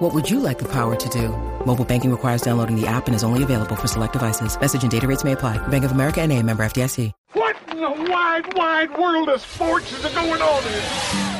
What would you like the power to do? Mobile banking requires downloading the app and is only available for select devices. Message and data rates may apply. Bank of America and a member FDIC. What in the wide, wide world of sports is going on here?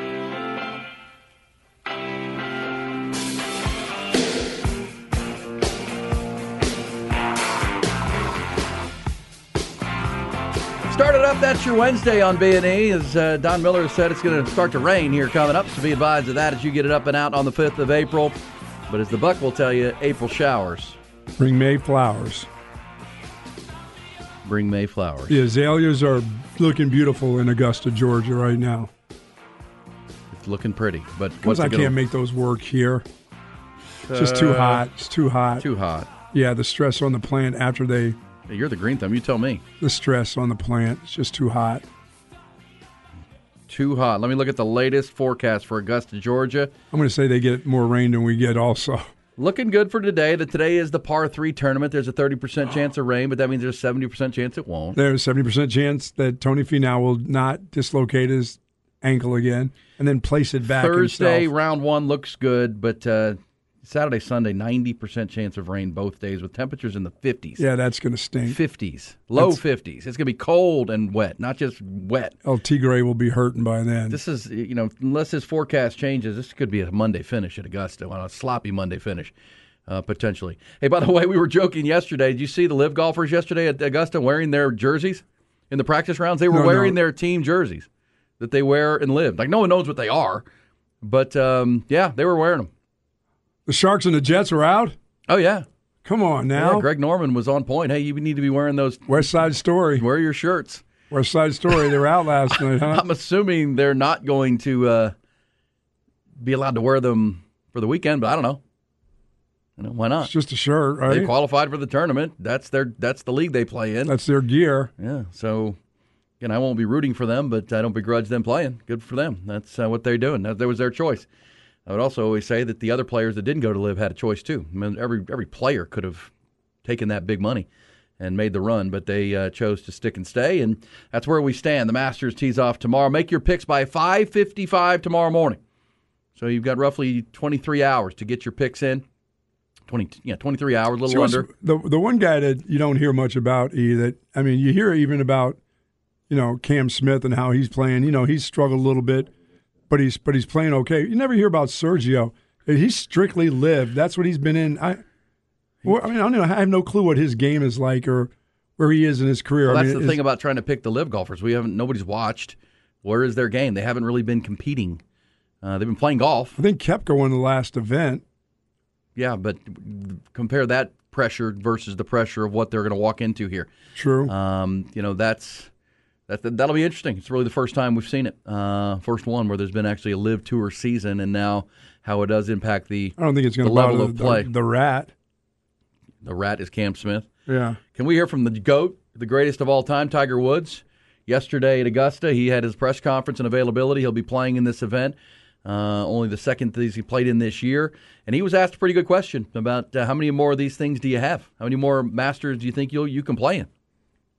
Started up. That's your Wednesday on B and E. As uh, Don Miller said, it's going to start to rain here coming up. So be advised of that as you get it up and out on the fifth of April. But as the Buck will tell you, April showers Bring May flowers. bring May flowers. The azaleas are looking beautiful in Augusta, Georgia, right now. It's looking pretty, but Because I it can't make those work here. It's just too Uh, hot. It's too hot. too hot. Yeah, the stress on the plant after they, Hey, You're the green thumb. You tell me. the stress on the plant, it's just too hot. Too hot. Let me look at the latest forecast for Augusta, Georgia. I'm going to say they get more rain than we get also. Looking good for today. That today is the par three tournament. There's a 30% chance of rain, but that means there's a 70% chance it won't. There's a 70% chance that Tony Finau will not dislocate his ankle again and then place it back Thursday, himself. round one looks good, but uh, Saturday, Sunday, 90% chance of rain both days with temperatures in the 50s. Yeah, that's going to stink. 50s, low That's- 50s. It's going to be cold and wet, not just wet. El Tigre will be hurting by then. This is, you know, unless his forecast changes, this could be a Monday finish at Augusta, on a sloppy Monday finish, uh, potentially. Hey, by the way, we were joking yesterday. Did you see the LIV golfers yesterday at Augusta wearing their jerseys in the practice rounds? They were No, wearing no. their team jerseys that they wear and LIV. Like, no one knows what they are, but um, yeah, they were wearing them. The Sharks and the Jets are out? Oh, yeah. Come on now. Yeah, Greg Norman was on point. Hey, you need to be wearing those. West Side Story. Wear your shirts. West Side Story. They were out last night, huh? I'm assuming they're not going to uh, be allowed to wear them for the weekend, but I don't know. You know why not? It's just a shirt, They qualified for the tournament. That's their that's the league they play in. That's their gear. yeah. So again, I won't be rooting for them, but I don't begrudge them playing. Good for them. That's uh, what they're doing. That, that was their choice. I would also always say that the other players that didn't go to LIV had a choice too. I mean, every every player could have taken that big money and made the run, but they uh, chose to stick and stay, and that's where we stand. The Masters tees off tomorrow. Make your picks by 5:55 tomorrow morning. So you've got roughly 23 hours to get your picks in. 20, yeah, 23 hours, a little what's- under. The the one guy that you don't hear much about, E, that I mean, you hear even about, you know, Cam Smith and how he's playing. You know, he's struggled a little bit, but he's but he's playing okay. You never hear about Sergio. He's strictly lived. That's what he's been in. I, well, I mean, I don't know. I have no clue what his game is like or where he is in his career. Well, I that's mean, the thing about trying to pick the LIV golfers. We haven't nobody's watched. Where is their game? They haven't really been competing. Uh, they've been playing golf, I think Koepka won the last event. yeah, but compare that pressure versus the pressure of what they're going to walk into here. True. Um, you know, that's that that'll be interesting. It's really the first time we've seen it, uh, first one where there's been actually a LIV tour season, and now how it does impact the I don't think it's going the to level bother of the, play. The, the rat. the rat is Cam Smith. Yeah. Can we hear from the GOAT, the greatest of all time, Tiger Woods? Yesterday at Augusta, he had his press conference and availability. He'll be playing in this event, uh, only the second that he played in this year. And he was asked a pretty good question about uh, how many more of these things do you have? How many more Masters do you think you'll, you can play in?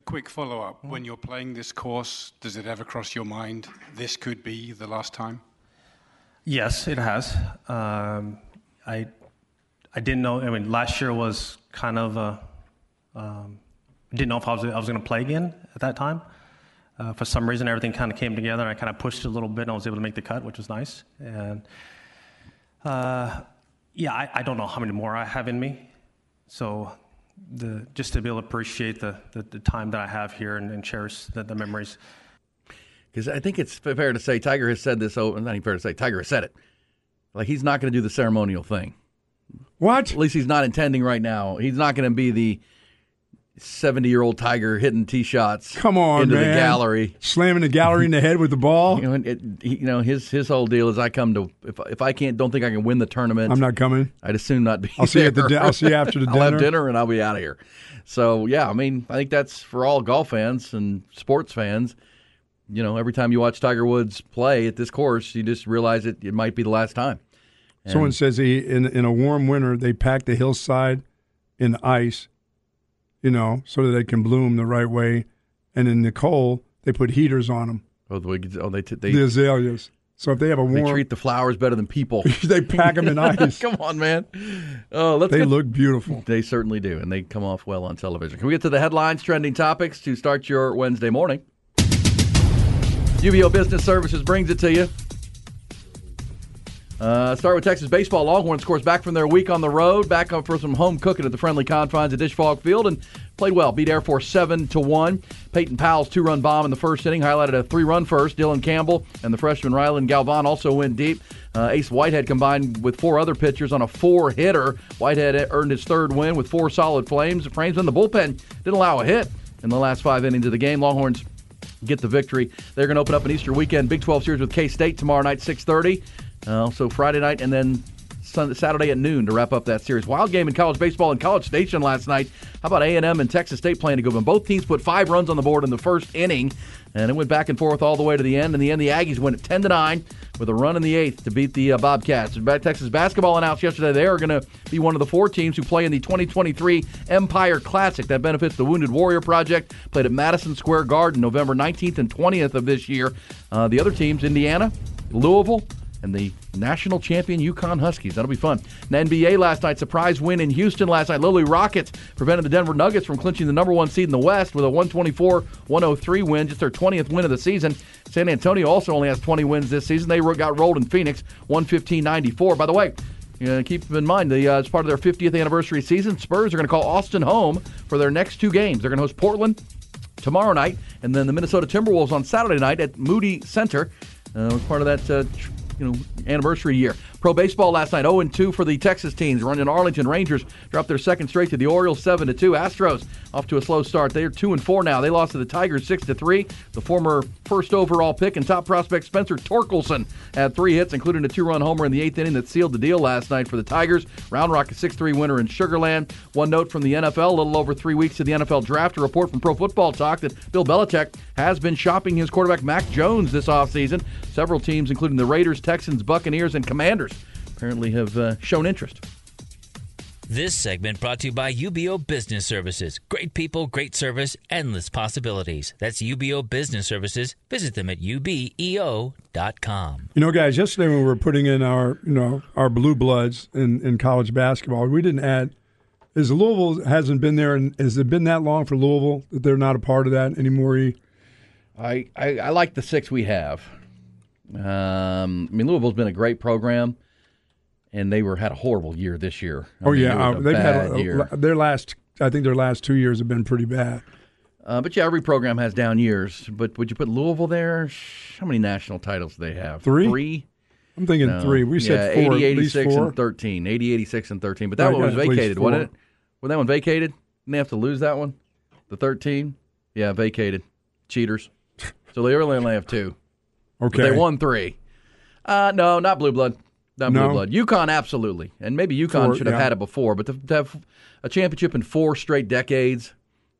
Quick follow up. When you're playing this course, does it ever cross your mind this could be the last time? Yes, it has. Um, I I didn't know. I mean, last year was kind of a. Um, didn't know if I was I was going to play again at that time. Uh, for some reason, everything kind of came together. and I kind of pushed it a little bit, and I was able to make the cut, which was nice. And uh, yeah, I, I don't know how many more I have in me. So the just to be able to appreciate the the, the time that I have here and, and cherish the, the memories. Because I think it's fair to say Tiger has said this. Oh, not even fair to say Tiger has said it Like he's not going to do the ceremonial thing. What? At least he's not intending right now. He's not going to be the seventy-year-old Tiger hitting tee shots. Come on, into man. the gallery. Slamming the gallery in the head with the ball. You know, it, you know his his whole deal is I come to if if I can't don't think I can win the tournament. I'm not coming. I'd assume not be. I'll see you at the di- I'll see you after the dinner. I'll have dinner. and I'll be out of here. So yeah, I mean, I think that's for all golf fans and sports fans. You know, every time you watch Tiger Woods play at this course, you just realize it it might be the last time. Someone says he in in a warm winter they pack the hillside in ice, you know, so that they can bloom the right way, and in the cold they put heaters on them, Oh, the, oh they t- they, the azaleas. So if they have a warm, they treat the flowers better than people. they pack them in ice. Come on, man. Oh, let's They get- look beautiful. They certainly do, and they come off well on television. Can we get to the headlines, trending topics to start your Wednesday morning? UBEO Business Services brings it to you. Uh, start with Texas baseball. Longhorns, of course, back from their week on the road, back up for some home cooking at the friendly confines of Disch-Falk Field, and played well. Beat Air Force seven to one. Peyton Powell's two-run bomb in the first inning highlighted a three-run first. Dylan Campbell and the freshman Rylan Galvan also went deep. Uh, Ace Whitehead combined with four other pitchers on a four-hitter. Whitehead earned his third win with four solid flames. The frames in the bullpen didn't allow a hit in the last five innings of the game. Longhorns get the victory. They're going to open up an Easter weekend Big 12 series with K State tomorrow night, 6:30. Uh, so Friday night and then Sunday, Saturday at noon to wrap up that series. Wild game in college baseball in College Station last night. How about A&M and Texas State playing a good one? Both teams put five runs on the board in the first inning, and it went back and forth all the way to the end. In the end, the Aggies win at 10 to nine with a run in the eighth to beat the uh, Bobcats. Texas basketball announced yesterday they are going to be one of the four teams who play in the 2023 Empire Classic that benefits the Wounded Warrior Project. Played at Madison Square Garden November 19th and 20th of this year. Uh, the other teams, Indiana, Louisville, and the national champion UConn Huskies. That'll be fun. The NBA last night, surprise win in Houston last night. Lily Rockets prevented the Denver Nuggets from clinching the number one seed in the West with a 124-103 win, just their 20th win of the season. San Antonio also only has 20 wins this season. They got rolled in Phoenix, 115-94. By the way, you know, keep in mind, the, uh, as part of their 50th anniversary season, Spurs are going to call Austin home for their next two games. They're going to host Portland tomorrow night, and then the Minnesota Timberwolves on Saturday night at Moody Center. Uh, as part of that, uh, you know, anniversary year. Pro baseball last night, 0 2 for the Texas teams. Running Arlington Rangers dropped their second straight to the Orioles, 7-2. Astros off to a slow start. They're 2 and 4 now. They lost to the Tigers 6-3. The former first overall pick and top prospect Spencer Torkelson had three hits, including a two-run homer in the eighth inning that sealed the deal last night for the Tigers. Round Rock a 6-3 winner in Sugarland. One note from the NFL: a little over three weeks to the NFL draft. A report from Pro Football Talk that Bill Belichick has been shopping his quarterback Mac Jones this offseason. Several teams, including the Raiders, Texans, Buccaneers, and Commanders, apparently have uh, shown interest. This segment brought to you by UBEO Business Services. Great people, great service, endless possibilities. That's UBEO Business Services. Visit them at ubeo.com. You know, guys, yesterday when we were putting in our, you know, our blue bloods in, in college basketball, we didn't add. Is Louisville hasn't been there, and has it been that long for Louisville that they're not a part of that anymore? I I like the six we have. Um, I mean, Louisville's been a great program, and they were had a horrible year this year. I Oh mean, yeah, uh, they've had a, year. their last. I think their last two years have been pretty bad. Uh, but yeah, every program has down years. But would you put Louisville there? How many national titles do they have? Three? Three? I'm thinking No. three. We said yeah, four, 80, 86, four. and 13. 80, 86, and 13. But that Right, one was yeah, at least vacated, wasn't it? Was that one vacated? Didn't they have to lose that one? The 13? Yeah, vacated. Cheaters. So they really only have two. But Okay, they won three. Uh, no, not blue blood. Not No? blue blood. UConn, absolutely. And maybe UConn Four, should have yeah. had it before, but to, to have a championship in four straight decades,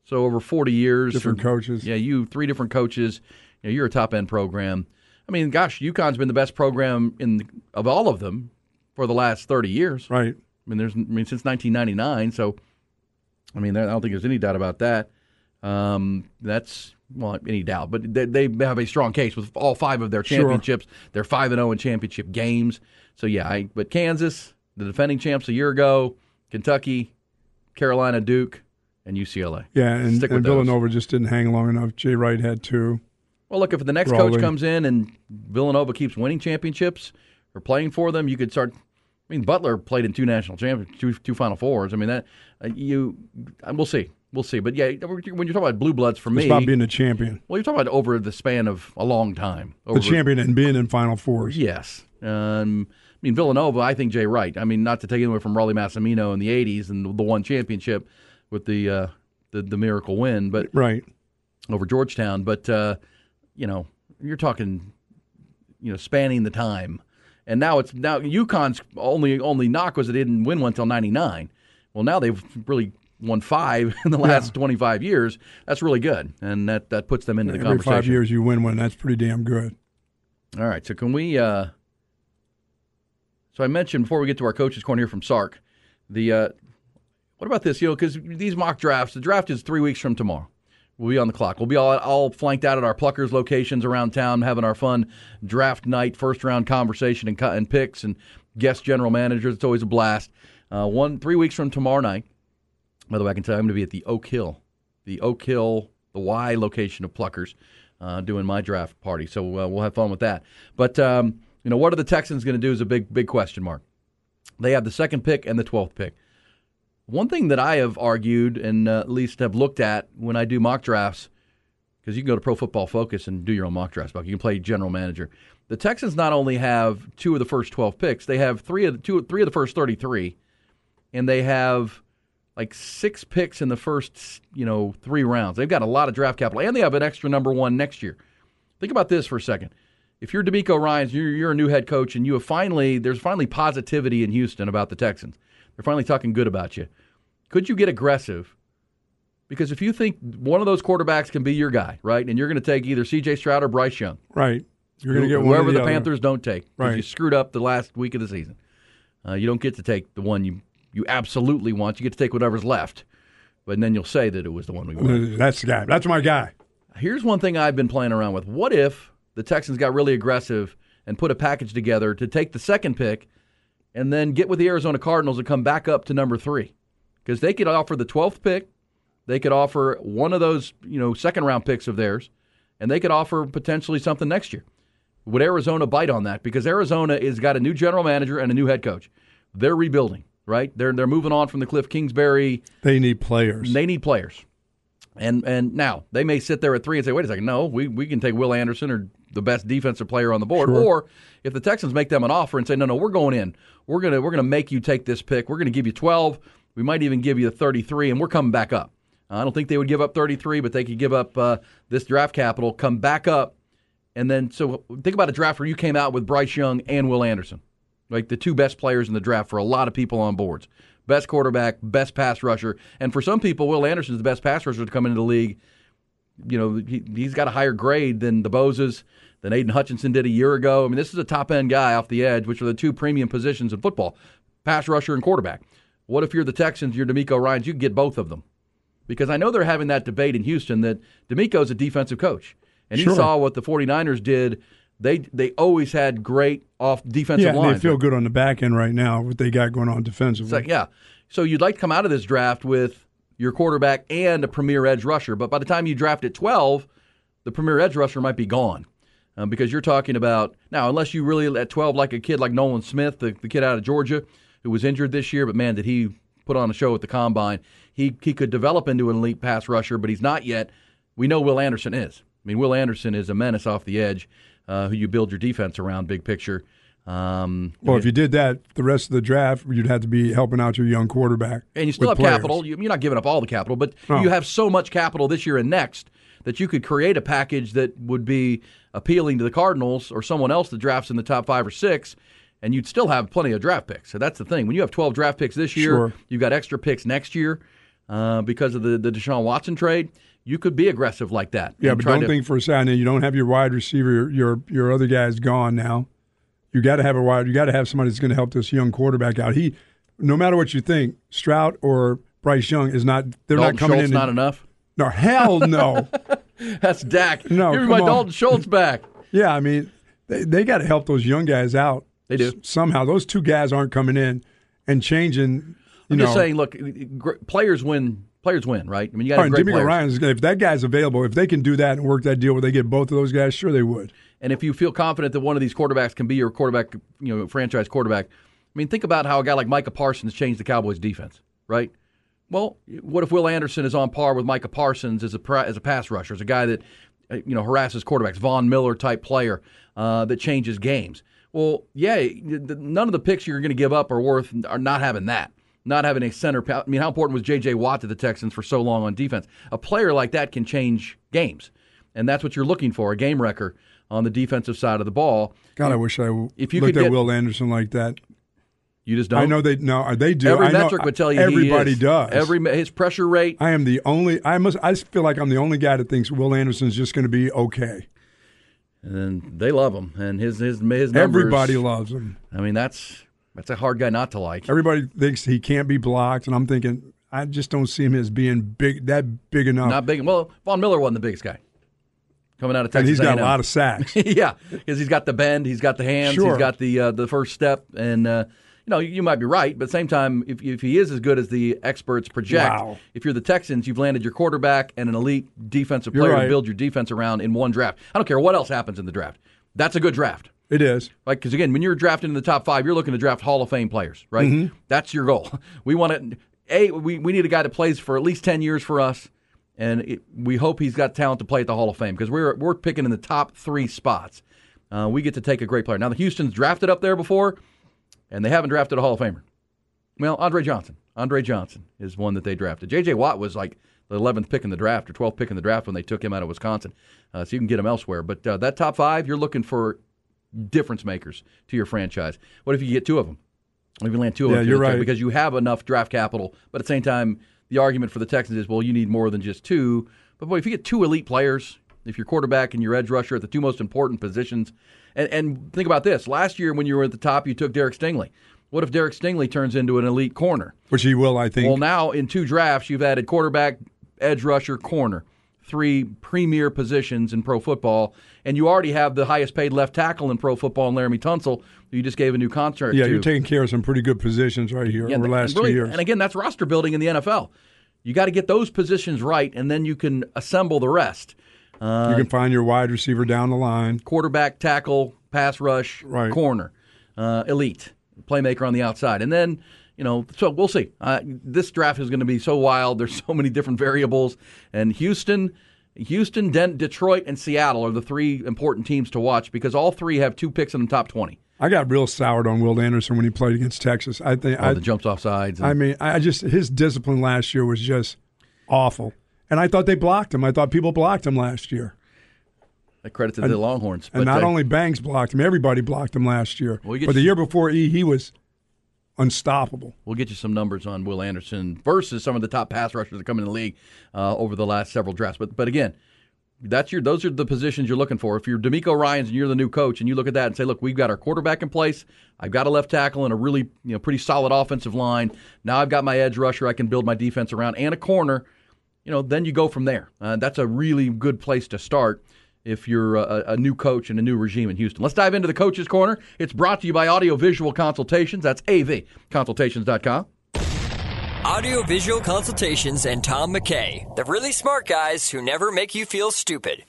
so over 40 years. Different or- coaches. Yeah, you, three different coaches. You know, you're a top end program. I mean, gosh, UConn's been the best program in the, of all of them for the last 30 years. right. I mean, there's I mean since 1999. So, I mean, I don't think there's any doubt about that. Um, that's well, any doubt, but they, they have a strong case with all five of their Sure. championships. They're five and zero in championship games. So yeah, I, but Kansas, the defending champs a year ago, Kentucky, Carolina, Duke, and UCLA. Yeah, and, Stick with and. Villanova just didn't hang long enough. Jay Wright had two. Well, look, if the next Rollie. coach comes in and Villanova keeps winning championships or playing for them, you could start. I mean, Butler played in two national champions, two, two Final Fours. I mean, that uh, you, uh, we'll see, we'll see. But yeah, when you're talking about blue bloods, for It's me, about being a champion, well, you're talking about over the span of a long time. Over, the champion, and being in Final Fours. Yes. Um, mean, Villanova, I think Jay Wright. I mean, not to take it away from Rollie Massimino in the 80s and the one championship with the, uh, the, the miracle win, but right over Georgetown. But, uh, you know, you're talking, you know, spanning the time. And now it's now UConn's only only knock was it didn't win one until '99. Well, now they've really won five in the last yeah. 25 years. That's really good, and that, that puts them into the Every conversation. five years you win one. That's pretty damn good. All right, so can we? Uh, so I mentioned before we get to our coaches' corner here from Sark, the uh, what about this? You know, because these mock drafts, the draft is three weeks from tomorrow. We'll be on the clock. We'll be all, all flanked out at our Pluckers locations around town, having our fun draft night, first round conversation and and picks and guest general managers. It's always a blast. Uh, one three weeks from tomorrow night. By the way, I can tell you I'm going to be at the Oak Hill, the Oak Hill, the Y location of Pluckers, uh, doing my draft party. So uh, we'll have fun with that. But um, you know, what are the Texans going to do is a big big question mark. They have the second pick and the twelfth pick. One thing that I have argued and uh, at least have looked at when I do mock drafts, because you can go to Pro Football Focus and do your own mock drafts. But you can play general manager. The Texans not only have two of the first twelve picks, they have three of the two, three of the first thirty-three, and they have like six picks in the first, you know, three rounds. They've got a lot of draft capital, and they have an extra number one next year. Think about this for a second. If you're DeMeco Ryans, you're, you're a new head coach, and you have finally there's finally positivity in Houston about the Texans. They're finally talking good about you. Could you get aggressive? Because if you think one of those quarterbacks can be your guy, right, and you're going to take either C.J. Stroud or Bryce Young, right, you're going to get whoever the, the, Panthers don't take. Right, you screwed up the last week of the season. Uh, you don't get to take the one you you absolutely want. You get to take whatever's left, but then you'll say that it was the one we wanted. That's the guy. That's my guy. Here's one thing I've been playing around with. What if the Texans got really aggressive and put a package together to take the second pick and then get with the Arizona Cardinals and come back up to number three? Because they could offer the 12th pick, they could offer one of those, you know, second round picks of theirs, and they could offer potentially something next year. Would Arizona bite on that? Because Arizona has got a new general manager and a new head coach. They're rebuilding right? They're they're moving on from the Kliff Kingsbury. They need players. They need players. And and now they may sit there at three and say, wait a second, no, we, we can take Will Anderson or the best defensive player on the board. Sure. Or if the Texans make them an offer and say, no, no, we're going in, we're gonna we're gonna make you take this pick. We're gonna give you twelve. We might even give you the thirty three, and we're coming back up. I don't think they would give up thirty three, but they could give up uh, this draft capital, come back up, and then so think about a draft where you came out with Bryce Young and Will Anderson like the two best players in the draft for a lot of people on boards. Best quarterback, best pass rusher, and for some people, Will Anderson's the best pass rusher to come into the league. You know, he, he's got a higher grade than the Bosas, than Aidan Hutchinson did a year ago. I mean, this is a top end guy off the edge, which are the two premium positions in football pass rusher and quarterback. What if you're the Texans, you're DeMeco Ryans, you can get both of them? Because I know they're having that debate in Houston that DeMeco's a defensive coach. And he saw what the 49ers did. They they always had great off defensive yeah, lines. they feel good on the back end right now. What they got going on defensively. It's like, yeah. So you'd like to come out of this draft with your quarterback and a premier edge rusher, but by the time you draft at 12, the premier edge rusher might be gone. Um, because you're talking about now, unless you really at 12 like a kid like Nolan Smith, the, the kid out of Georgia who was injured this year, but man, did he put on a show at the combine. He he could develop into an elite pass rusher, but he's not yet. We know Will Anderson is. I mean, Will Anderson is a menace off the edge, uh, who you build your defense around, big picture. Um, well, if you did that, the rest of the draft, you'd have to be helping out your young quarterback. and you still have players. capital. You- You're not giving up all the capital, but No. you have so much capital this year and next that you could create a package that would be appealing to the Cardinals or someone else that drafts in the top five or six, and you'd still have plenty of draft picks. So that's the thing. When you have 12 draft picks this year, Sure. you've got extra picks next year uh, because of the, the Deshaun Watson trade. You could be aggressive like that. Yeah, but don't to- think for a second that you don't have your wide receiver. Your your, your other guy's gone now. You got to have a wide. You got to have somebody that's going to help this young quarterback out. He, no matter what you think, Stroud or Bryce Young is not. They're Dalton not coming Schultz in. not enough. No, hell no. That's Dak. No, Give me my on. Dalton Schultz back. yeah, I mean, they they got to help those young guys out. They do. Somehow. Those two guys aren't coming in and changing. You I'm know, just saying, look, players win. Players win, right? I mean, you got right, have great Jimmy players. Ryan is if that guy's available, if they can do that and work that deal where they get both of those guys, sure they would. And if you feel confident that one of these quarterbacks can be your quarterback, you know, franchise quarterback, I mean, think about how a guy like Micah Parsons changed the Cowboys' defense, right? Well, what if Will Anderson is on par with Micah Parsons as a as a pass rusher, as a guy that uh, you know harasses quarterbacks, Von Miller type player uh, that changes games? Well, yeah, none of the picks you're going to give up are worth are not having that. Not having a center. I mean, how important was J.J. Watt to the Texans for so long on defense? A player like that can change games, and that's what you're looking for—a game wrecker on the defensive side of the ball. God, I wish I if you looked at get, Will Anderson like that. You just don't. I know they no, uh, they do. Every I metric know, would tell you everybody does. Every his pressure rate. I am the only. I must. I feel like I'm the only guy that thinks Will Anderson's just going to be okay. And they love him, and his his his numbers, Everybody loves him. I mean, that's that's a hard guy not to like. Everybody thinks he can't be blocked, and I'm thinking I just don't see him as being big that big enough. Not big. Well, Von Miller wasn't the biggest guy coming out of Texas. And he's got A&M. a lot of sacks. yeah, because he's got the bend, he's got the hands, sure. he's got the uh, the first step, and uh, you know you might be right, but at the same time, if if he is as good as the experts project, wow. if you're the Texans, you've landed your quarterback and an elite defensive player right. to build your defense around in one draft. I don't care what else happens in the draft. That's a good draft. It is. Right, because again, when you're drafting in the top five, you're looking to draft Hall of Fame players, right? Mm-hmm. That's your goal. We want to a we, we need a guy that plays for at least ten years for us, and it, we hope he's got talent to play at the Hall of Fame because we're we're picking in the top three spots. Uh, we get to take a great player. Now the Houston's drafted up there before, and they haven't drafted a Hall of Famer. Well, Andre Johnson. Andre Johnson is one that they drafted. J.J. Watt was like the 11th pick in the draft or 12th pick in the draft when they took him out of Wisconsin. Uh, so you can get him elsewhere. But uh, that top five, you're looking for difference makers to your franchise. What if you get two of them? If you land two of yeah, them, you're right. because you have enough draft capital. But at the same time, the argument for the Texans is, well, you need more than just two. But boy, if you get two elite players, if your quarterback and your edge rusher at the two most important positions, and, and think about this: last year when you were at the top, you took Derek Stingley. What if Derek Stingley turns into an elite corner? Which he will, I think. Well, now in two drafts, you've added quarterback, edge rusher, corner, three premier positions in pro football, and you already have the highest paid left tackle in pro football in Laremy Tunsil, you just gave a new contract yeah, to. you're taking care of some pretty good positions right here Yeah, over the last really- two years. And again, that's roster building in the NFL. You got to get those positions right, and then you can assemble the rest. Uh, you can find your wide receiver down the line. quarterback, tackle, pass rush, Right. corner, uh, elite, playmaker on the outside. And then, you know, so we'll see. Uh, this draft is going to be so wild. There's so many different variables. And Houston, Houston, Den- Detroit, and Seattle are the three important teams to watch because all three have two picks in the top 20. I got real soured on Will Anderson when he played against Texas. I think All I, the jumps off sides. and- I mean, I just his discipline last year was just awful, and I thought they blocked him. I thought people blocked him last year, I credit to the Longhorns. and not uh, only Banks blocked him, everybody blocked him last year. Well, but the year before, he he was unstoppable. We'll get you some numbers on Will Anderson versus some of the top pass rushers that come in the league uh, over the last several drafts. But but again, that's your those are the positions you're looking for. If you're DeMeco Ryans and you're the new coach, and you look at that and say, look, we've got our quarterback in place. I've got a left tackle and a really you know pretty solid offensive line. Now I've got my edge rusher I can build my defense around and a corner. You know, then you go from there. Uh, that's a really good place to start if you're a, a new coach and a new regime in Houston. Let's dive into the coach's corner. It's brought to you by Audio Visual Consultations. That's avconsultations.com. Audio Visual Consultations and Tom McKay, the really smart guys who never make you feel stupid.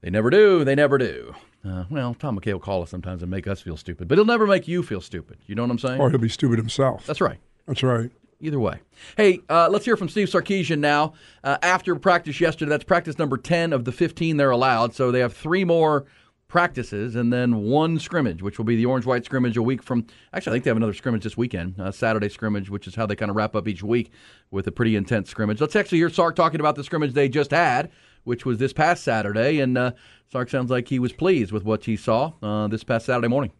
They never do. They never do. Uh, well, Tom McKay will call us sometimes and make us feel stupid, but he'll never make you feel stupid. You know what I'm saying? Or he'll be stupid himself. That's right. That's right. Either way. Hey, uh, let's hear from Steve Sarkisian now. Uh, after practice yesterday, that's practice number 10 of the 15 they're allowed. So they have three more practices and then one scrimmage, which will be the orange white scrimmage a week from. Actually, I think they have another scrimmage this weekend, uh, Saturday scrimmage, which is how they kind of wrap up each week with a pretty intense scrimmage. Let's actually hear Sark talking about the scrimmage they just had, which was this past Saturday. And uh, Sark sounds like he was pleased with what he saw uh, this past Saturday morning.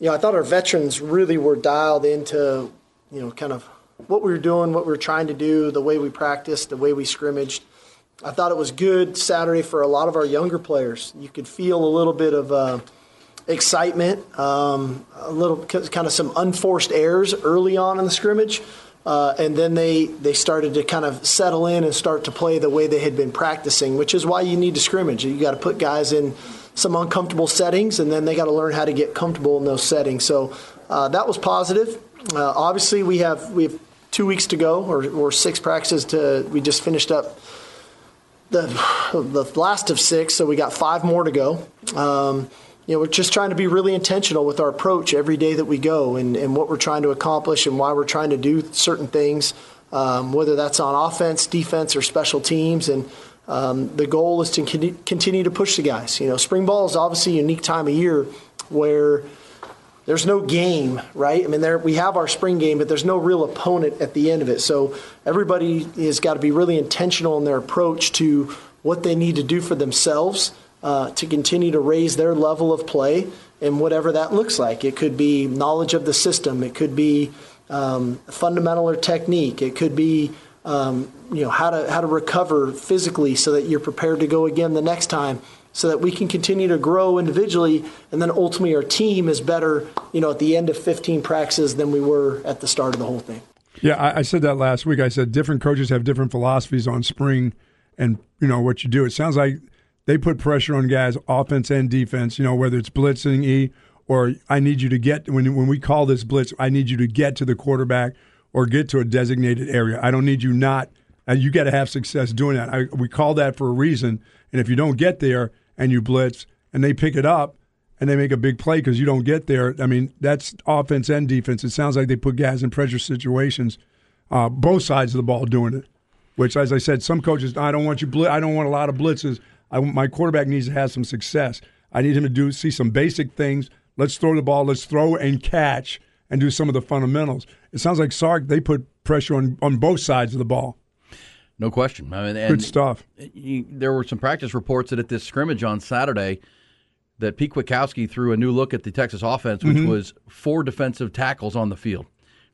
Yeah, I thought our veterans really were dialed into, you know, kind of what we were doing, what we were trying to do, the way we practiced, the way we scrimmaged. I thought it was good Saturday for a lot of our younger players. You could feel a little bit of uh, excitement, um, a little kind of some unforced errors early on in the scrimmage. Uh, and then they, they started to kind of settle in and start to play the way they had been practicing, which is why you need to scrimmage. You got to put guys in some uncomfortable settings, and then they got to learn how to get comfortable in those settings. So uh, that was positive. Uh, obviously, we have we have two weeks to go, or, or six practices to. We just finished up the the last of six, so we got five more to go. Um, you know, we're just trying to be really intentional with our approach every day that we go, and, and what we're trying to accomplish, and why we're trying to do certain things, um, whether that's on offense, defense, or special teams, and um, the goal is to continue to push the guys. You know, spring ball is obviously a unique time of year where there's no game, right? I mean, there we have our spring game, but there's no real opponent at the end of it. So everybody has got to be really intentional in their approach to what they need to do for themselves uh, to continue to raise their level of play and whatever that looks like. It could be knowledge of the system. It could be um, fundamental or technique. It could be um, you know how to how to recover physically so that you're prepared to go again the next time so that we can continue to grow individually and then ultimately our team is better you know at the end of 15 practices than we were at the start of the whole thing. Yeah I, I said that last week. I said different coaches have different philosophies on spring and you know what you do. It sounds like they put pressure on guys offense and defense you know whether it's blitzing e or i need you to get when, when we call this blitz i need you to get to the quarterback or get to a designated area. I don't need you not and you got to have success doing that. I, we call that for a reason and if you don't get there and you blitz and they pick it up and they make a big play because you don't get there. I mean, that's offense and defense. It sounds like they put guys in pressure situations, uh, both sides of the ball doing it. Which, as I said, some coaches, I don't want you. Bl- I don't want a lot of blitzes. I, my quarterback needs to have some success. I need him to do see some basic things. Let's throw the ball. Let's throw and catch and do some of the fundamentals. It sounds like Sark. They put pressure on on both sides of the ball. No question. I mean, Good stuff. You, there were some practice reports that at this scrimmage on Saturday, that Pete Kwiatkowski threw a new look at the Texas offense, which Mhm. was four defensive tackles on the field.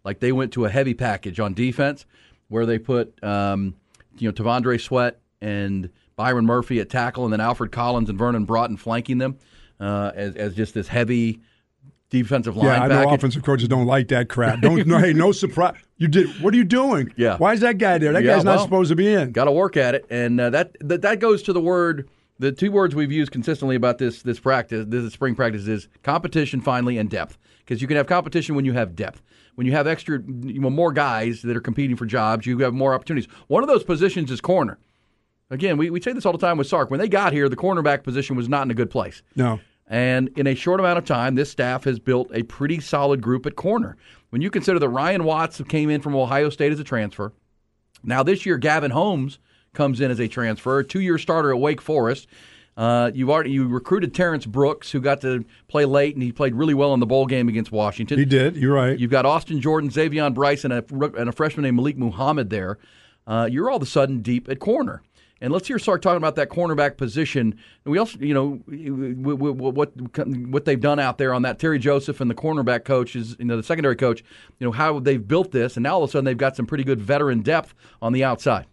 Like they went to a heavy package on defense, where they put um, you know T'Vondre Sweat and Byron Murphy at tackle, and then Alfred Collins and Vernon Broughton flanking them uh, as, as just this heavy defensive line Yeah, I know offensive coaches don't like that crap. Don't no, hey, no surprise. You did. What are you doing? Yeah. Why is that guy there? That Yeah, guy's not well, supposed to be in. Got to work at it, and uh, that, that that goes to the word. The two words we've used consistently about this this practice, this spring practice, is competition, finally, and depth. Because you can have competition when you have depth. When you have extra, you know, more guys that are competing for jobs, you have more opportunities. One of those positions is corner. Again, we, we say this all the time with Sark. When they got here, the cornerback position was not in a good place. No. And in a short amount of time, this staff has built a pretty solid group at corner. When you consider that Ryan Watts came in from Ohio State as a transfer, now this year Gavin Holmes comes in as a transfer, two-year starter at Wake Forest. Uh, you've already you recruited Terrence Brooks, who got to play late, and he played really well in the bowl game against Washington. He did. You're right. You've got Austin Jordan, X'Avion Brice, and a, and a freshman named Malik Muhammad there. Uh, you're all of a sudden deep at corner. And let's hear Sark talking about that cornerback position. And we also, you know, what what they've done out there on that. Terry Joseph and the cornerback coach is, you know, the secondary coach. You know how they've built this, and now all of a sudden they've got some pretty good veteran depth on the outside.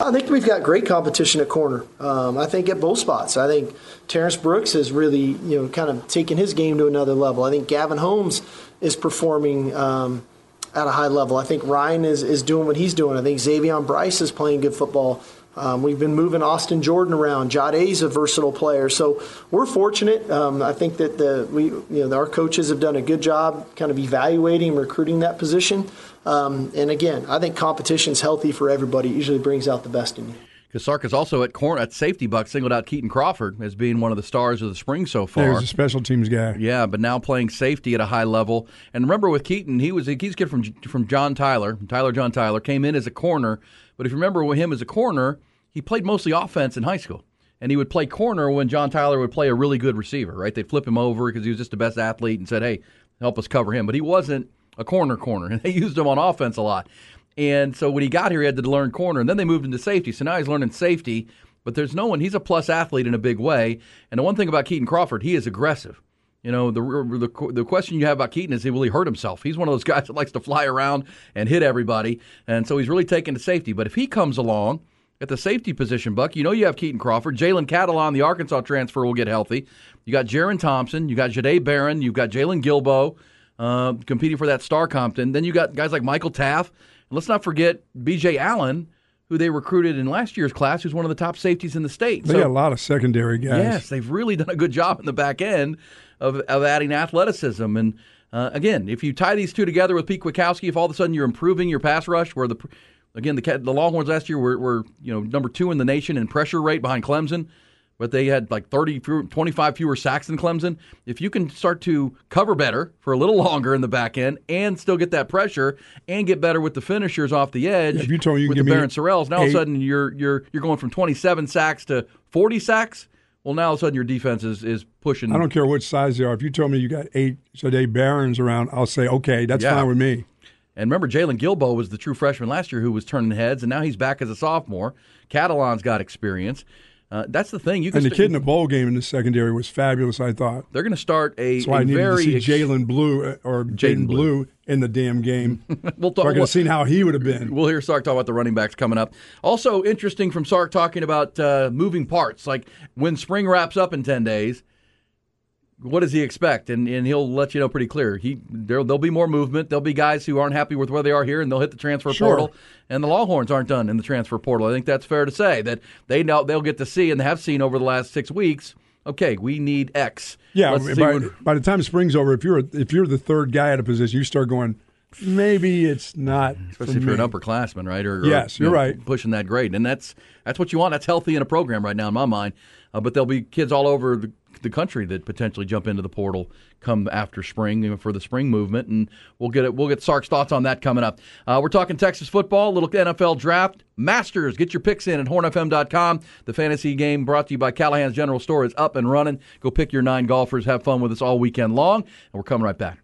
I think we've got great competition at corner. Um, I think at both spots. I think Terrence Brooks has really, you know, kind of taken his game to another level. I think Gavin Holmes is performing um, at a high level. I think Ryan is, is doing what he's doing. I think X'Avion Brice is playing good football. Um, we've been moving Austin Jordan around. Jade's a versatile player, so we're fortunate. Um, I think that the we you know our coaches have done a good job, kind of evaluating and recruiting that position. Um, and again, I think competition's healthy for everybody. It usually brings out the best in you. Because Sark is also at corner at safety buck singled out Kitan Crawford as being one of the stars of the spring so far. Yeah, he was a special teams guy. Yeah, but now playing safety at a high level. And remember with Kitan, he was a he's a kid from from John Tyler. Tyler John Tyler came in as a corner, but if you remember him as a corner, he played mostly offense in high school. And he would play corner when John Tyler would play a really good receiver, right? They'd flip him over because he was just the best athlete and said, "Hey, help us cover him." But he wasn't a corner corner, and they used him on offense a lot. And so when he got here, he had to learn corner, and then they moved him into safety. So now he's learning safety, but there's no one. He's a plus athlete in a big way. And the one thing about Kitan Crawford, he is aggressive. You know, the, the the question you have about Kitan is, will he hurt himself? He's one of those guys that likes to fly around and hit everybody, and so he's really taken to safety. But if he comes along at the safety position, Buck, you know you have Kitan Crawford, Jalen Catalon, the Arkansas transfer, will get healthy. You got Jerrin Thompson, you got Jahdae Barron, you've got Jaylon Guilbeau uh, competing for that Star Compton. Then you got guys like Michael Taaffe, and let's not forget B.J. Allen, who they recruited in last year's class, who's one of the top safeties in the state. They got a lot of secondary guys. Yes, they've really done a good job in the back end of, of adding athleticism. And uh, again, if you tie these two together with Pete Kwiatkowski, if all of a sudden you're improving your pass rush, where the again the the Longhorns last year were, were you know number two in the nation in pressure rate behind Clemson. But they had like 30, 25 fewer sacks than Clemson. If you can start to cover better for a little longer in the back end and still get that pressure and get better with the finishers off the edge, if you told me you with the Barryn Sorrells, now all of a sudden you're you're you're going from 27 sacks to 40 sacks Well, now all of a sudden your defense is, is pushing. I don't care which size they are. If you tell me you got eight Jahdae Barrons around, I'll say okay, that's Yeah. fine with me. And remember, Jaylon Guilbeau was the true freshman last year who was turning heads, and now he's back as a sophomore. Catalon's got experience. Uh, that's the thing. You can And the st- kid in the bowl game in the secondary was fabulous. I thought. They're going to start a, That's why I a needed very to see Jalen Blue uh, or Jaydon Blue. Blue in the damn game. We'll so talk- I could have seen how he would have been. We'll hear Sark talk about the running backs coming up. Also interesting from Sark talking about uh, moving parts. Like when spring wraps up in ten days, what does he expect? And and he'll let you know pretty clear. He there there'll be more movement. There'll be guys who aren't happy with where they are here, and they'll hit the transfer Sure. portal. And the Longhorns aren't done in the transfer portal. I think that's fair to say that they know they'll get to see and have seen over the last six weeks. Okay, we need X. Yeah, by, by the time spring's over, if you're if you're the third guy at a position, you start going. Maybe it's not. especially for if you're an upperclassman, right? Or, or, Yes, you you're know, right. Pushing that grade, and that's that's what you want. That's healthy in a program right now, in my mind. Uh, but there'll be kids all over the, the country that potentially jump into the portal come after spring for the spring movement, and we'll get it. We'll get Sark's thoughts on that coming up. Uh, we're talking Texas football, little NFL draft, Masters. Get your picks in at hornfm.com. The fantasy game brought to you by Callahan's General Store is up and running. Go pick your nine golfers. Have fun with us all weekend long, and we're coming right back.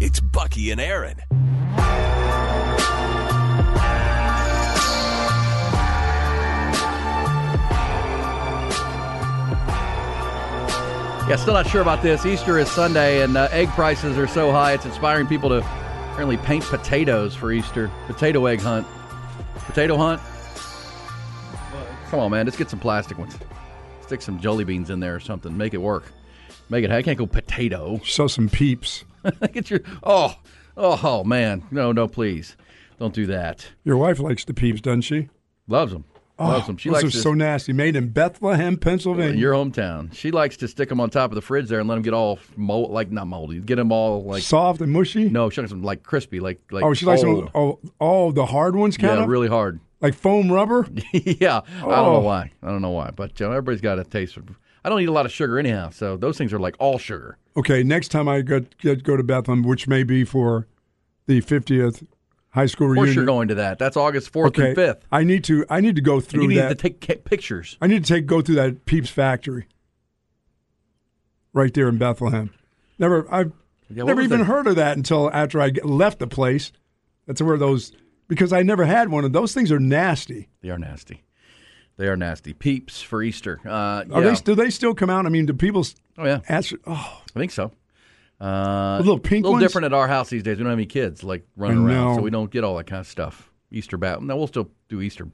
It's Bucky and Aaron. Yeah, still not sure about this. Easter is Sunday, and uh, egg prices are so high, it's inspiring people to apparently paint potatoes for Easter. Potato egg hunt. Potato hunt? Come on, man. Let's get some plastic ones. Stick some jelly beans in there or something. Make it work. Make it. I can't go potato. Show some peeps. get your. Oh, oh, man. No, no, please. Don't do that. Your wife likes the peeps, doesn't she? Loves them. Oh, Loves them. She those likes are to- so nasty. Made in Bethlehem, Pennsylvania. your hometown. She likes to stick them on top of the fridge there and let them get all mold, like not moldy, get them all like soft and mushy. No, she likes them like crispy, like like oh, she likes them, oh, oh, the hard ones, kind yeah, of really hard. like foam rubber. yeah, I don't know Oh. why. I don't know why, but you know, everybody's got a taste. For, I don't eat a lot of sugar anyhow, so those things are like all sugar. Okay, next time I go, get, go to Bethlehem, which may be for the 50th high school reunion. Of course, you're going to that. That's August fourth okay, and fifth. I need to. I need to go through You need that. to take pictures. I need to take go through that Peeps factory right there in Bethlehem. Never, I've Yeah, never even that? heard of that until after I left the place. That's where those because I never had one of those things. Are nasty. They are nasty. They are nasty. Peeps for Easter. Uh, Are yeah. they? Do they still come out? I mean, do people? Oh yeah. Ask, oh, I think so. Uh, little pink a little ones? different at our house these days. We don't have any kids like running around, so we don't get all that kind of stuff. Easter bat. Now we'll still do Easter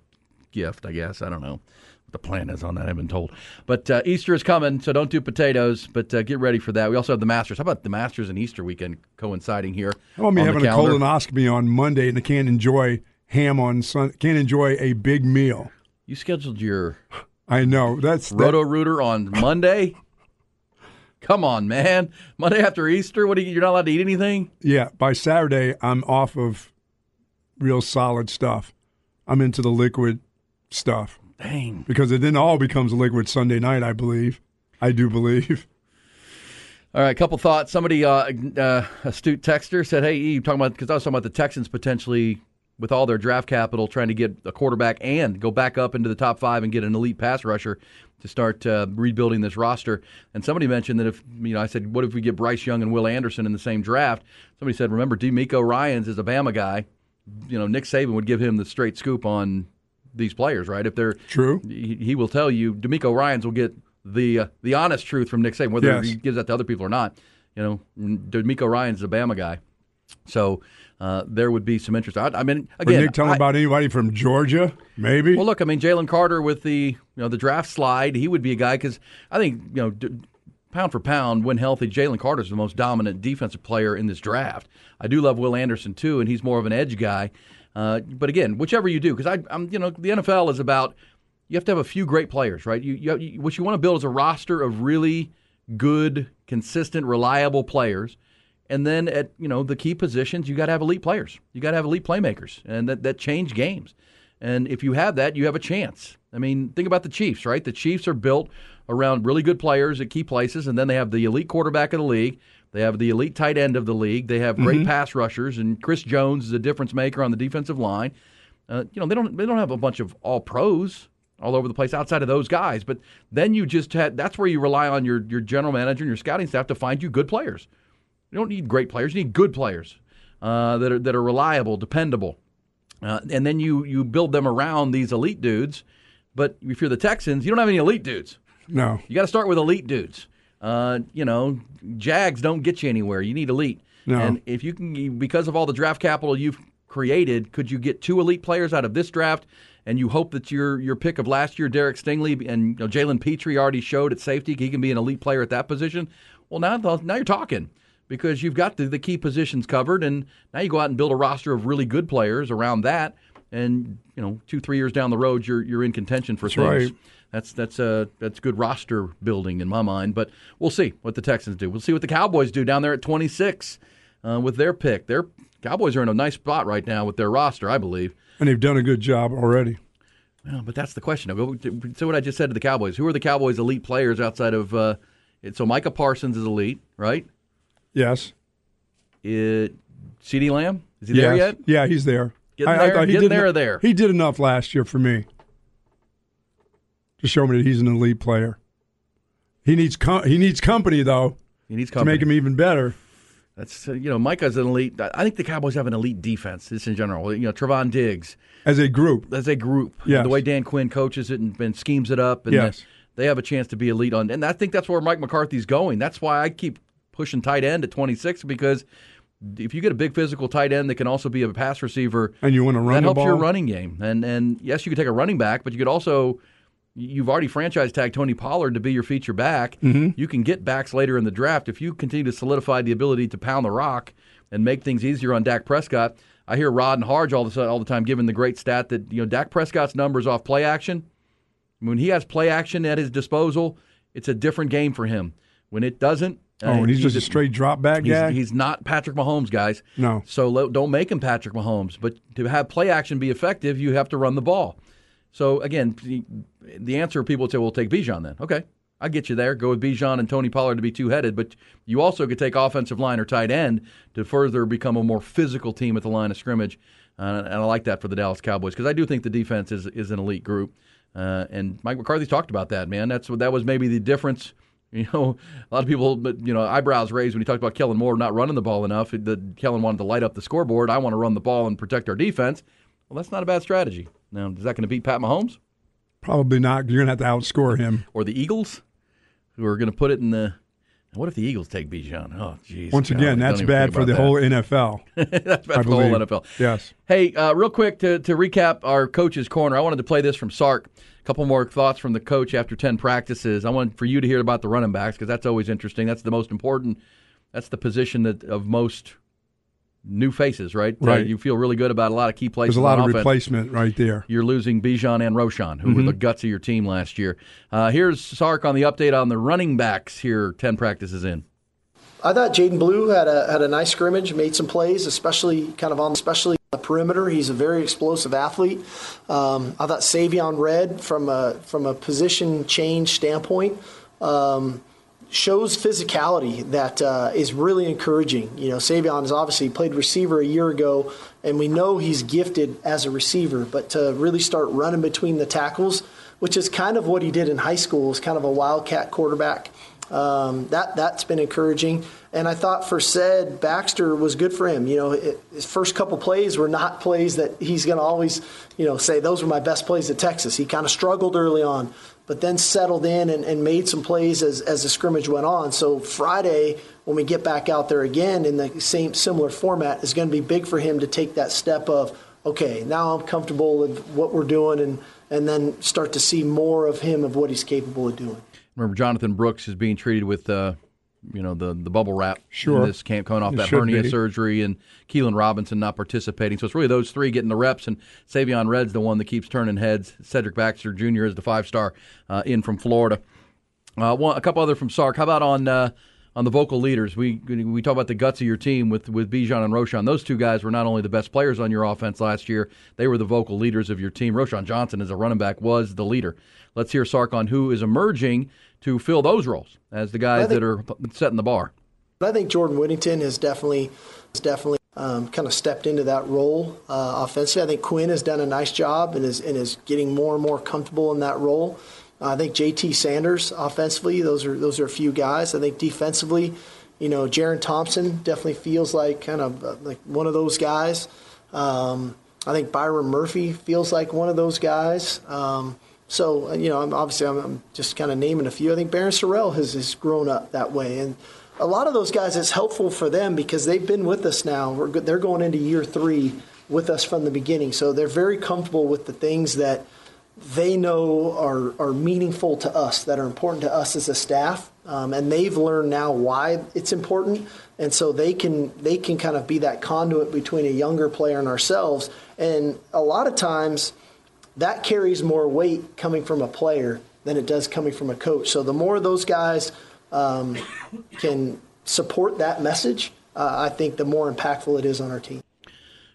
gift, I guess. I don't know what the plan is on that. I haven't been told. But uh, Easter is coming, so don't do potatoes. But uh, get ready for that. We also have the Masters. How about the Masters and Easter weekend coinciding here? How about me having a colonoscopy on Monday and I can't enjoy ham on Sun? Can't enjoy a big meal. You scheduled your I know that's that- Roto Rooter on Monday. Come on, man! Monday after Easter, what? Are you, you're not allowed to eat anything? Yeah, by Saturday, I'm off of real solid stuff. I'm into the liquid stuff. Dang. Because it then all becomes liquid Sunday night, I believe. I do believe. All right, couple thoughts. Somebody, uh, uh, astute texter said, "Hey, you talking about because I was talking about the Texans potentially with all their draft capital trying to get a quarterback and go back up into the top five and get an elite pass rusher to start uh, rebuilding this roster." And somebody mentioned that if you know, I said, "What if we get Bryce Young and Will Anderson in the same draft?" Somebody said, "Remember, DeMeco Ryans is a Bama guy. You know, Nick Saban would give him the straight scoop on these players, right? If they're true, he, he will tell you DeMeco Ryans will get the uh, the honest truth from Nick Saban, whether Yes. he gives that to other people or not. You know, DeMeco Ryans is a Bama guy, so uh, there would be some interest. I, I mean, again, Nick telling I- about anybody from Georgia, maybe. well, look, I mean, Jalen Carter with the you know the draft slide, he would be a guy because I think you know. D- Pound for pound, when healthy, Jalen Carter is the most dominant defensive player in this draft. I do love Will Anderson too, and he's more of an edge guy. Uh, but again, whichever you do, because I'm, you know, the NFL is about you have to have a few great players, right? You, you, you what you want to build is a roster of really good, consistent, reliable players. And then at you know the key positions, you got to have elite players. You got to have elite playmakers, and that that change games. And if you have that, you have a chance. I mean, think about the Chiefs, right? The Chiefs are built around really good players at key places, and then they have the elite quarterback of the league. They have the elite tight end of the league. They have great Mhm. pass rushers, and Chris Jones is a difference maker on the defensive line. Uh, you know, they don't they don't have a bunch of all pros all over the place outside of those guys. But then you just had that's where you rely on your your general manager and your scouting staff to find you good players. You don't need great players; you need good players uh, that are that are reliable, dependable, uh, and then you you build them around these elite dudes. But if you're the Texans, you don't have any elite dudes. No. You got to start with elite dudes. Uh, you know, Jags don't get you anywhere. You need elite. No. And if you can, because of all the draft capital you've created, could you get two elite players out of this draft? And you hope that your your pick of last year, Derek Stingley and you know, Jalen Pitre already showed at safety he can be an elite player at that position. Well, now now you're talking because you've got the, the key positions covered, and now you go out and build a roster of really good players around that. And you know, two three years down the road, you're you're in contention for That's things. right. That's that's uh that's good roster building in my mind. But we'll see what the Texans do. We'll see what the Cowboys do down there at 26 uh, with their pick. Their Cowboys are in a nice spot right now with their roster, I believe. And they've done a good job already. Well, but that's the question. Now, go to, so what I just said to the Cowboys. Who are the Cowboys' elite players outside of? Uh, so Micah Parsons is elite, right? Yes. It, CeeDee Lamb is he there yet? Yeah, he's there. Getting there? thought he Getting did there or there? He did enough last year for me to show me that he's an elite player. He needs com- he needs company though. He needs to make him even better. That's uh, you know Micah's an elite. I think the Cowboys have an elite defense. Just in general, you know Trevon Diggs as a group. As a group, Yes. The way Dan Quinn coaches it and, and schemes it up, and Yes. they, they have a chance to be elite on. And I think that's where Mike McCarthy's going. That's why I keep pushing tight end at 26 because if you get a big physical tight end that can also be a pass receiver, And you wanna run that helps your running game. And and yes, you could take a running back, but you could also you've already franchise tagged Tony Pollard to be your feature back. Mhm. You can get backs later in the draft if you continue to solidify the ability to pound the rock and make things easier on Dak Prescott. I hear Rod and Harge all the all the time giving the great stat that you know Dak Prescott's numbers off play action. When he has play action at his disposal, it's a different game for him. When it doesn't, Oh, and he's just a straight drop back He's, guy. he's not Patrick Mahomes, guys. No. So lo- don't make him Patrick Mahomes. But to have play action be effective, you have to run the ball. So again, the, the answer people would say, "Well, take Bijan then." Okay, I get you there. Go with Bijan and Tony Pollard to be two headed, but you also could take offensive line or tight end to further become a more physical team at the line of scrimmage. Uh, and I like that for the Dallas Cowboys because I do think the defense is is an elite group. Uh, and Mike McCarthy talked about that, man. That's what that was maybe the difference. You know, a lot of people, but you know, eyebrows raised when he talked about Kellen Moore not running the ball enough. That Kellen wanted to light up the scoreboard. I want to run the ball and protect our defense. Well, that's not a bad strategy. Now, is that going to beat Pat Mahomes Probably not. You're going to have to outscore him. or the Eagles, who are going to put it in the? What if the Eagles take Bijan? Oh, jeez. Once God, again, that's bad for the that. whole NFL. that's bad I for the whole. NFL. Yes. Hey, uh, real quick to, to recap our coach's corner, I wanted to play this from Sark. A couple more thoughts from the coach after 10 practices. I want for you to hear about the running backs because that's always interesting. That's the most important. That's the position that of most new faces, right? Uh, Right. you feel really good about a lot of key places. There's a lot of offense. replacement right there. You're losing Bijan and Roschon, who were Mhm. the guts of your team last year. Uh, here's Sark on the update on the running backs here, 10 practices in. I thought Jaydon Blue had a had a nice scrimmage, made some plays, especially kind of on especially the perimeter. He's a very explosive athlete. Um, I thought Savion Red from a from a position change standpoint. Um, shows physicality that uh, is really encouraging. You know, Savion has obviously played receiver a year ago, and we know he's gifted as a receiver. But to really start running between the tackles, which is kind of what he did in high school, is kind of a wildcat quarterback. Um, that that's been encouraging, and I thought for said Baxter was good for him. You know, it, his first couple plays were not plays that he's going to always, you know, say those were my best plays at Texas. He kind of struggled early on, but then settled in and, and made some plays as as the scrimmage went on. So Friday, when we get back out there again in the same similar format, is going to be big for him to take that step of okay, now I'm comfortable with what we're doing, and and then start to see more of him of what he's capable of doing. Remember, Jonathan Brooks is being treated with uh, you know the the bubble wrap Sure. in this camp coming off It that hernia be. surgery and Keilan Robinson not participating. So it's really those three getting the reps, and Savion Red's the one that keeps turning heads. Cedric Baxter Jr. is the five star uh, in from Florida. Uh, one, a couple other from Sark. How about on uh, on the vocal leaders? We we talk about the guts of your team with with Bijan and Roschon. Those two guys were not only the best players on your offense last year, they were the vocal leaders of your team. Roschon Johnson, as a running back, was the leader. Let's hear Sark on who is emerging to fill those roles as the guys think- that are setting the bar. I think Jordan Whittington has definitely has definitely um, kind of stepped into that role uh, offensively. I think Quinn has done a nice job and is and is getting more and more comfortable in that role. I think JT Sanders offensively, those are those are a few guys. I think defensively, you know, Jerrin Thompson definitely feels like kind of uh, like one of those guys. Um, I think Byron Murphy feels like one of those guys. Um, so uh, you know, I'm obviously I'm, I'm just kind of naming a few. I think Barryn Sorrell has, has grown up that way, and a lot of those guys it's helpful for them because they've been with us now. We're, they're going into year three with us from the beginning, so they're very comfortable with the things that they know are, are meaningful to us, that are important to us as a staff, um, and they've learned now why it's important, and so they can they can kind of be that conduit between a younger player and ourselves. And a lot of times, that carries more weight coming from a player than it does coming from a coach. So the more those guys um, can support that message, uh, I think the more impactful it is on our team.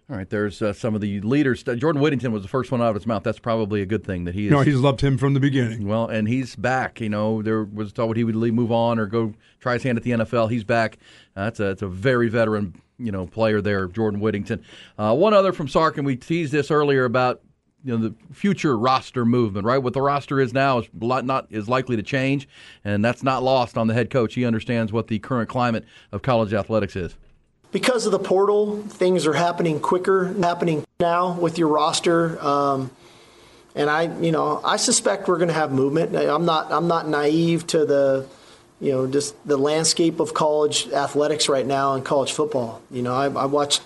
All right, there's uh, some of the leaders. Jordan Whittington was the first one out of his mouth. That's probably a good thing that he is. No, he's loved him from the beginning. Well, and he's back. You know, there was thought he would leave, move on or go try his hand at the NFL. He's back. Uh, that's a that's a very veteran, you know, player there, Jordan Whittington. Uh, one other from Sark, and we teased this earlier about you know the future roster movement. Right, what the roster is now is not is likely to change, and that's not lost on the head coach. He understands what the current climate of college athletics is. because of the portal, things are happening quicker, happening now with your roster. Um, and I, you know, I suspect we're going to have movement. I'm not, I'm not naive to the, you know, just the landscape of college athletics right now and college football. You know, I, I watched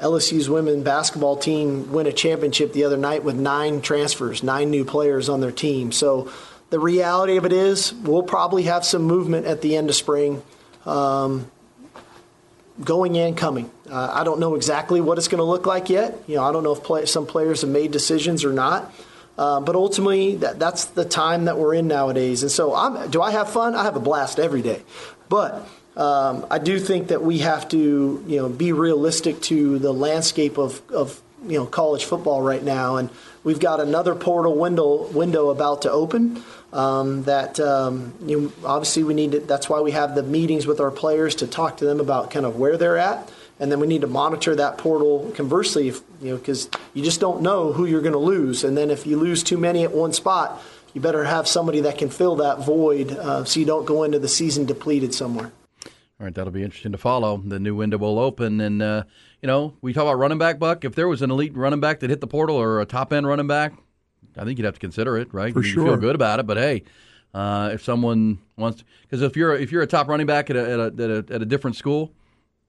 LSU's women basketball team win a championship the other night with nine transfers, nine new players on their team. So the reality of it is, we'll probably have some movement at the end of spring. Um, going and coming. Uh, I don't know exactly what it's going to look like yet. You know, I don't know if play, some players have made decisions or not. Uh, but ultimately, that, that's the time that we're in nowadays. And so, I'm, do I have fun? I have a blast every day. But um, I do think that we have to, you know, be realistic to the landscape of, of you know college football right now, and we've got another portal window window about to open. Um, that um, you know, obviously we need to. That's why we have the meetings with our players to talk to them about kind of where they're at, and then we need to monitor that portal. Conversely, if, you know, because you just don't know who you're going to lose, and then if you lose too many at one spot, you better have somebody that can fill that void, uh, so you don't go into the season depleted somewhere. All right, that'll be interesting to follow. The new window will open, and uh, you know we talk about running back. Buck, if there was an elite running back that hit the portal or a top end running back, I think you'd have to consider it, right? For you sure. feel good about it, but hey, uh, if someone wants, because if you're if you're a top running back at a, at a, at a, at a different school,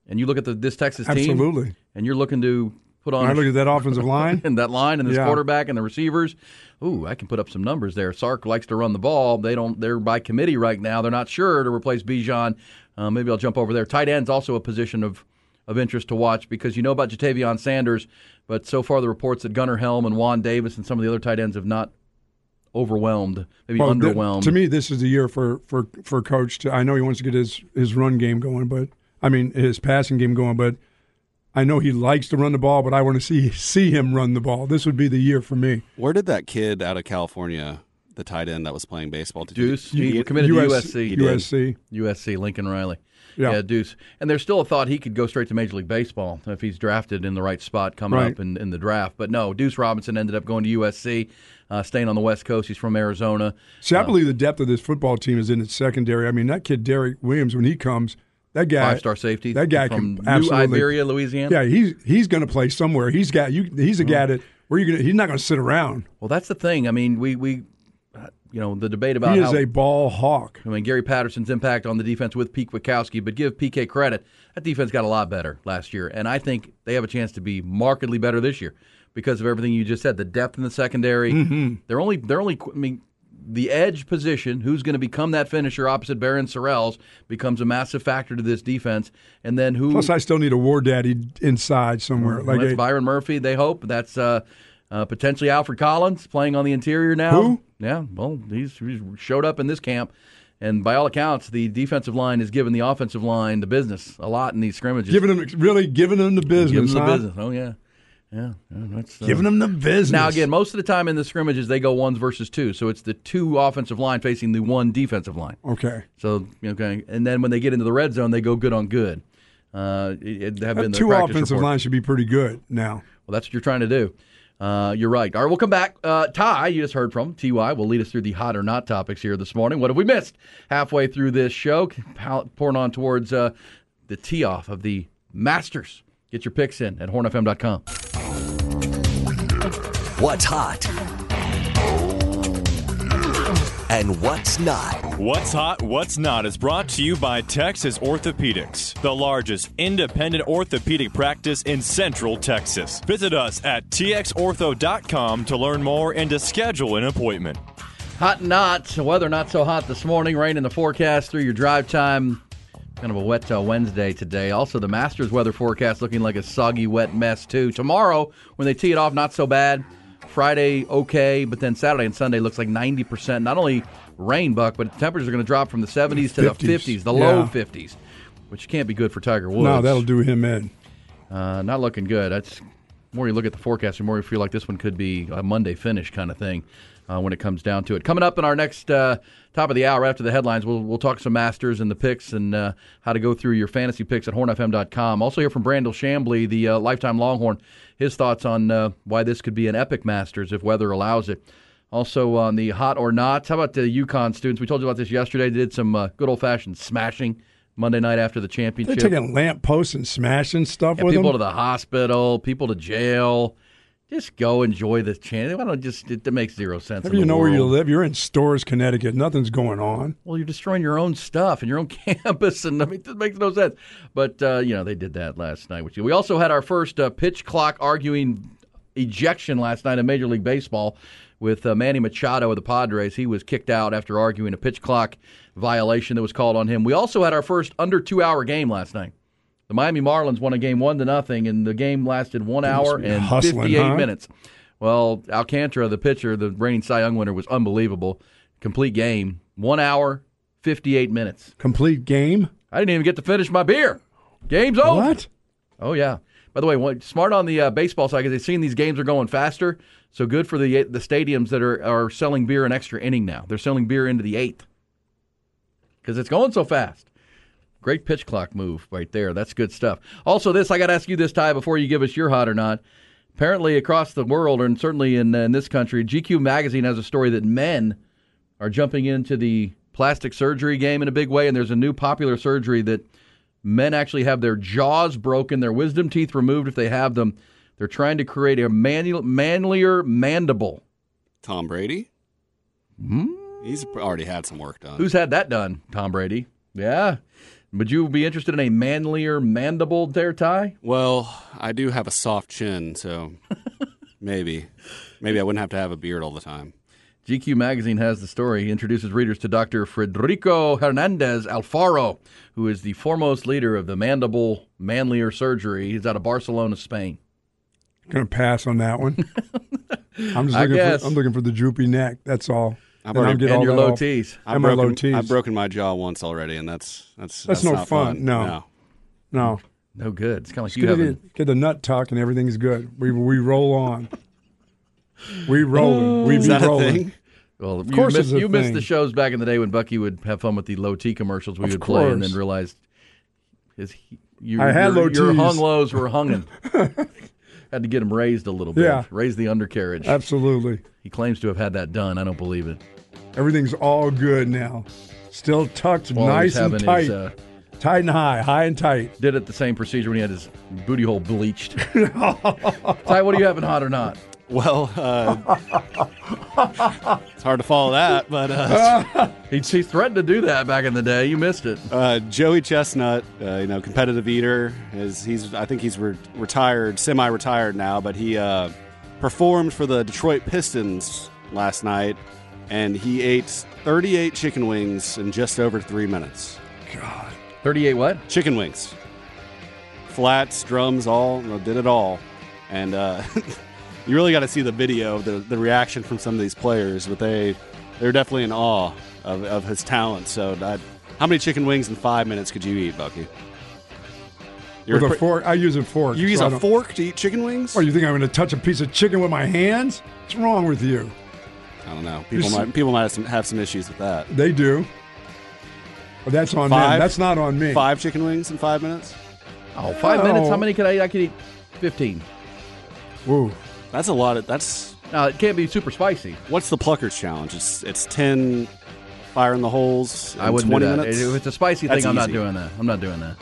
and you look at the this Texas team, Absolutely. and you're looking to put on, I look at that offensive line, and that line, and this Yeah. quarterback and the receivers. Ooh, I can put up some numbers there. Sark likes to run the ball. They don't. They're by committee right now. They're not sure to replace Bijan. Uh, maybe I'll jump over there. Tight end's also a position of of interest to watch because you know about Ja'Tavion Sanders, but so far the reports that Gunnar Helm and Juan Davis and some of the other tight ends have not overwhelmed, maybe Well, th- underwhelmed. to me, this is the year for for for coach. To, I know he wants to get his his run game going, but I mean his passing game going. But I know he likes to run the ball, but I want to see see him run the ball. This would be the year for me. Where did that kid out of California, the tight end that was playing baseball, did Deuce, you, he you- committed US to USC. He did. USC. USC, Lincoln Riley. Yeah. Deuce. And there's still a thought he could go straight to Major League Baseball if he's drafted in the right spot coming Right. up in, in the draft. But no, Deuce Robinson ended up going to USC, uh, staying on the West Coast. He's from Arizona. See, I believe the depth of this football team is in its secondary. I mean, that kid Derek Williams, when he comes, that guy, Five star safety. that guy from can New absolutely. Iberia, Louisiana. Yeah, he's he's going to play somewhere. He's got you. He's a Oh. guy that where you going. He's not going to sit around. Well, that's the thing. I mean, we, we uh, you know, the debate about He is how, a ball hawk. I mean, Gary Patterson's impact on the defense with Pete Kwiatkowski, but give PK credit. That defense got a lot better last year, and I think they have a chance to be markedly better this year because of everything you just said. The depth in the secondary. Mhm. They're only they're only I mean the edge position, who's going to become that finisher opposite Barryn Sorrells, becomes a massive factor to this defense. And then who? Plus, I still need a war daddy inside somewhere. Like that's a, Byron Murphy. They hope that's uh, uh, potentially Alfred Collins playing on the interior now. Who? Yeah, well, he's, he's showed up in this camp. And by all accounts, the defensive line has given the offensive line the business a lot in these scrimmages. giving them really giving them the business. Giving them the business. Oh yeah, yeah. yeah, that's, uh, Giving them the business. Now again, most of the time in the scrimmages they go ones versus two, so it's the two offensive line facing the one defensive line. Okay. So okay, and then when they get into the red zone, they go good on good. Uh, it, it have been That the two offensive report. line should be pretty good now. Well, that's what you're trying to do. Uh, you're right. All right, we'll come back. Uh, Ty, you just heard from Ty, will lead us through the hot or not topics here this morning. What have we missed halfway through this show? Pouring on towards uh, the tee off of the Masters. Get your picks in at hornfm.com. What's hot? And what's not? What's Hot, What's Not is brought to you by Texas Orthopedics, the largest independent orthopedic practice in Central Texas. Visit us at txortho.com to learn more and to schedule an appointment. Hot and not. Weather not so hot this morning. Rain in the forecast through your drive time. Kind of a wet uh, Wednesday today. Also, the Masters weather forecast looking like a soggy, wet mess, too. Tomorrow, when they tee it off, not so bad. Friday, okay. But then Saturday and Sunday looks like 90%. Not only rain, Buck, but temperatures are going to drop from the 70s to the 50s. 50s, the low 50s, which can't be good for Tiger Woods. No, that'll do him in. Uh, not looking good. That's more you look at the forecast, the more you feel like this one could be a Monday finish kind of thing uh, when it comes down to it. Coming up in our next uh, top of the hour after the headlines, we'll we'll talk some Masters and the picks and uh, how to go through your fantasy picks at hornfm.com. Also hear from Brandel Chamblee, the uh, lifetime Longhorn, his thoughts on uh, why this could be an epic Masters if weather allows it. Also on the hot or not, how about the UConn students? We told you about this yesterday. They did some uh, good old fashioned smashing Monday night after the championship, They're taking lamp posts and smashing stuff Yeah, with people them. to the hospital, people to jail. Just go enjoy the chance. Why don't just it, it makes zero sense. If you know where you live, you're in Storrs, Connecticut. Nothing's going on. Well, you're destroying your own stuff and your own campus, and I mean, it makes no sense. But uh, you know, they did that last night with you. We also had our first uh, pitch clock arguing ejection last night in Major League Baseball with uh, Manny Machado of the Padres. He was kicked out after arguing a pitch clock violation that was called on him. We also had our first under two hour game last night. The Miami Marlins won a game one to nothing, and the game lasted one hour and hustling, 58 huh? minutes. Well, Alcantara, the pitcher, the reigning Cy Young winner, was unbelievable. Complete game, one hour, 58 minutes. Complete game? I didn't even get to finish my beer. Game's over. What? Oh yeah. By the way, smart on the uh, baseball side because they've seen these games are going faster. So good for the the stadiums that are are selling beer an extra inning now. They're selling beer into the eighth because it's going so fast. Great pitch clock move right there. That's good stuff. Also, this I got to ask you this, Ty, before you give us your hot or not. Apparently, across the world, and certainly in, in this country, GQ magazine has a story that men are jumping into the plastic surgery game in a big way, and there's a new popular surgery that men actually have their jaws broken, their wisdom teeth removed if they have them. They're trying to create a manu- manlier mandible. Tom Brady? Hmm? He's already had some work done. Who's had that done? Tom Brady. Yeah. Would you be interested in a manlier mandible there, Ty? Well, I do have a soft chin, so maybe. Maybe I wouldn't have to have a beard all the time. GQ magazine has the story. He introduces readers to Dr. Federico Hernandez Alfaro, who is the foremost leader of the mandible manlier surgery. He's out of Barcelona, Spain. Going to pass on that one. I'm just I looking guess. for I'm looking for the droopy neck. That's all. I've And already- I'm and all your low off. tees. I've And my broken, low tees. I've broken my jaw once already, and that's that's That's no not fun. No. No. No good. It's kind of like Just you get, having. it- get the nut tuck and everything's good. We we roll on. We oh, roll. We Is be rolling. Well, Of you course missed, it's you missed the shows back in the day when Bucky would have fun with the low T commercials we Of would play, and then realized his you, I had your, low your hung lows were hunging. had to get him raised a little bit. Yeah. raise the undercarriage. Absolutely. He claims to have had that done. I don't believe it. Everything's all good now. Still tucked, While nice and tight. his, uh, tight and high, high and tight. did it the same procedure when he had his booty hole bleached. Ty, what are you having hot or not? Well, uh, it's hard to follow that, but uh, He, he threatened to do that back in the day. You missed it. uh, Joey Chestnut, uh, you know, competitive eater, is he's I think he's re- retired, semi-retired now, but he uh, performed for the Detroit Pistons last night and he ate 38 chicken wings in just over three minutes. God. 38 what? Chicken wings. Flats, drums, all, you know, did it all. And uh, you really got to see the video, the, the reaction from some of these players, but they, they're definitely in awe of, of his talent. So, that, how many chicken wings in five minutes could you eat, Bucky? You with a pre- fork, I use a fork. You use so a fork to eat chicken wings? Or you think I'm going to touch a piece of chicken with my hands? What's wrong with you? I don't know. People You're might people might have some, have some issues with that. They do. But that's on Five? them. That's not on me. Five chicken wings in five minutes? Oh, five minutes? How many could I eat? I could eat 15. Whoa. That's a lot of that's Now, it can't be super spicy. what's the pluckers challenge? It's it's ten fire in the holes in I wouldn't twenty do that. minutes. If it's a spicy That's thing, I'm not doing that. I'm not doing that.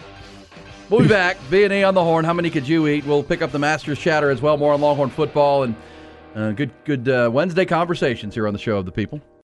We'll be back. B and A on the horn. How many could you eat? We'll pick up the Masters chatter as well. More on Longhorn football and uh, good good uh, Wednesday conversations here on the show of the people.